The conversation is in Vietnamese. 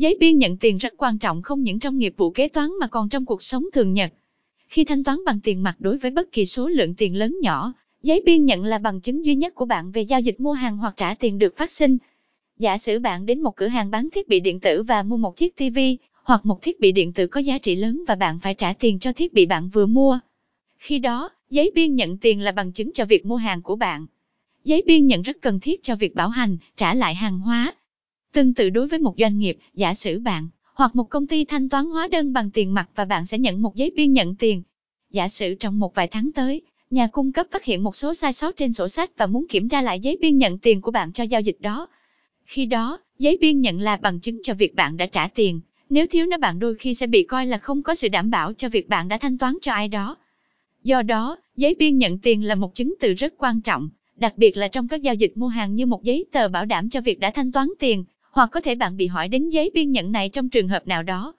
Giấy biên nhận tiền rất quan trọng không những trong nghiệp vụ kế toán mà còn trong cuộc sống thường nhật. Khi thanh toán bằng tiền mặt đối với bất kỳ số lượng tiền lớn nhỏ, giấy biên nhận là bằng chứng duy nhất của bạn về giao dịch mua hàng hoặc trả tiền được phát sinh. Giả sử bạn đến một cửa hàng bán thiết bị điện tử và mua một chiếc TV hoặc một thiết bị điện tử có giá trị lớn và bạn phải trả tiền cho thiết bị bạn vừa mua. Khi đó, giấy biên nhận tiền là bằng chứng cho việc mua hàng của bạn. Giấy biên nhận rất cần thiết cho việc bảo hành, trả lại hàng hóa. Tương tự đối với một doanh nghiệp, giả sử bạn hoặc một công ty thanh toán hóa đơn bằng tiền mặt và bạn sẽ nhận một giấy biên nhận tiền. Giả sử trong một vài tháng tới, nhà cung cấp phát hiện một số sai sót trên sổ sách và muốn kiểm tra lại giấy biên nhận tiền của bạn cho giao dịch đó. Khi đó, giấy biên nhận là bằng chứng cho việc bạn đã trả tiền. Nếu thiếu nó bạn đôi khi sẽ bị coi là không có sự đảm bảo cho việc bạn đã thanh toán cho ai đó. Do đó, giấy biên nhận tiền là một chứng từ rất quan trọng, đặc biệt là trong các giao dịch mua hàng như một giấy tờ bảo đảm cho việc đã thanh toán tiền, hoặc có thể bạn bị hỏi đến giấy biên nhận này trong trường hợp nào đó.